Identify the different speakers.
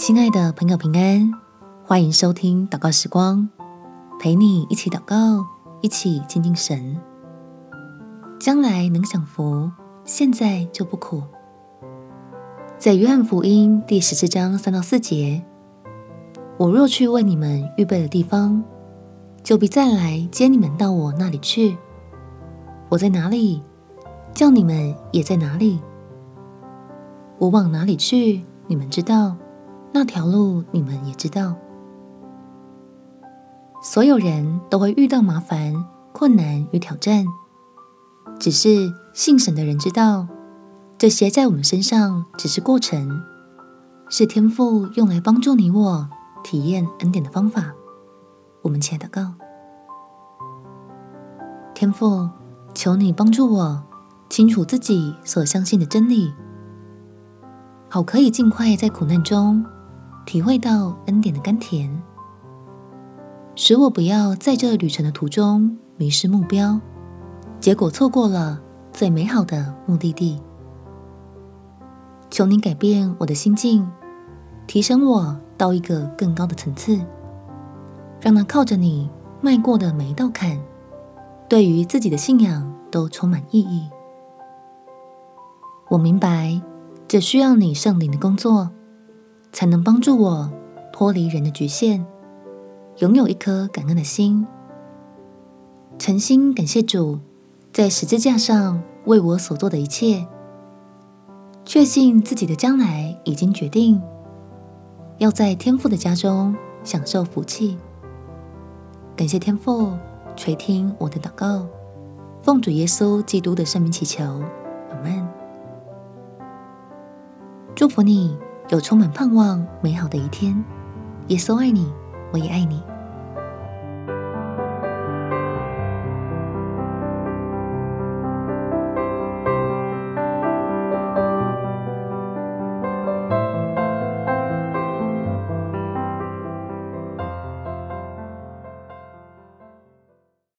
Speaker 1: 亲爱的朋友，平安，欢迎收听祷告时光，陪你一起祷告，一起亲近神。将来能享福，现在就不苦。在约翰福音第十四章三到四节，我若去为你们预备了地方，就必再来接你们到我那里去。我在哪里，叫你们也在哪里。我往哪里去，你们知道。那条路你们也知道，所有人都会遇到麻烦、困难与挑战，只是信神的人知道，这些在我们身上只是过程，是天赋用来帮助你我体验恩典的方法。我们且祷告，天赋，求你帮助我清楚自己所相信的真理，好可以尽快在苦难中。体会到恩典的甘甜，使我不要在这旅程的途中迷失目标，结果错过了最美好的目的地。求你改变我的心境，提升我到一个更高的层次，让那靠着你迈过的每一道坎，对于自己的信仰都充满意义。我明白，这需要你圣灵的工作。才能帮助我脱离人的局限，拥有一颗感恩的心，诚心感谢主在十字架上为我所做的一切，确信自己的将来已经决定，要在天父的家中享受福气。感谢天父垂听我的祷告，奉主耶稣基督的圣名祈求，阿门。祝福你。有充满盼望、美好的一天。耶稣爱你，我也爱你。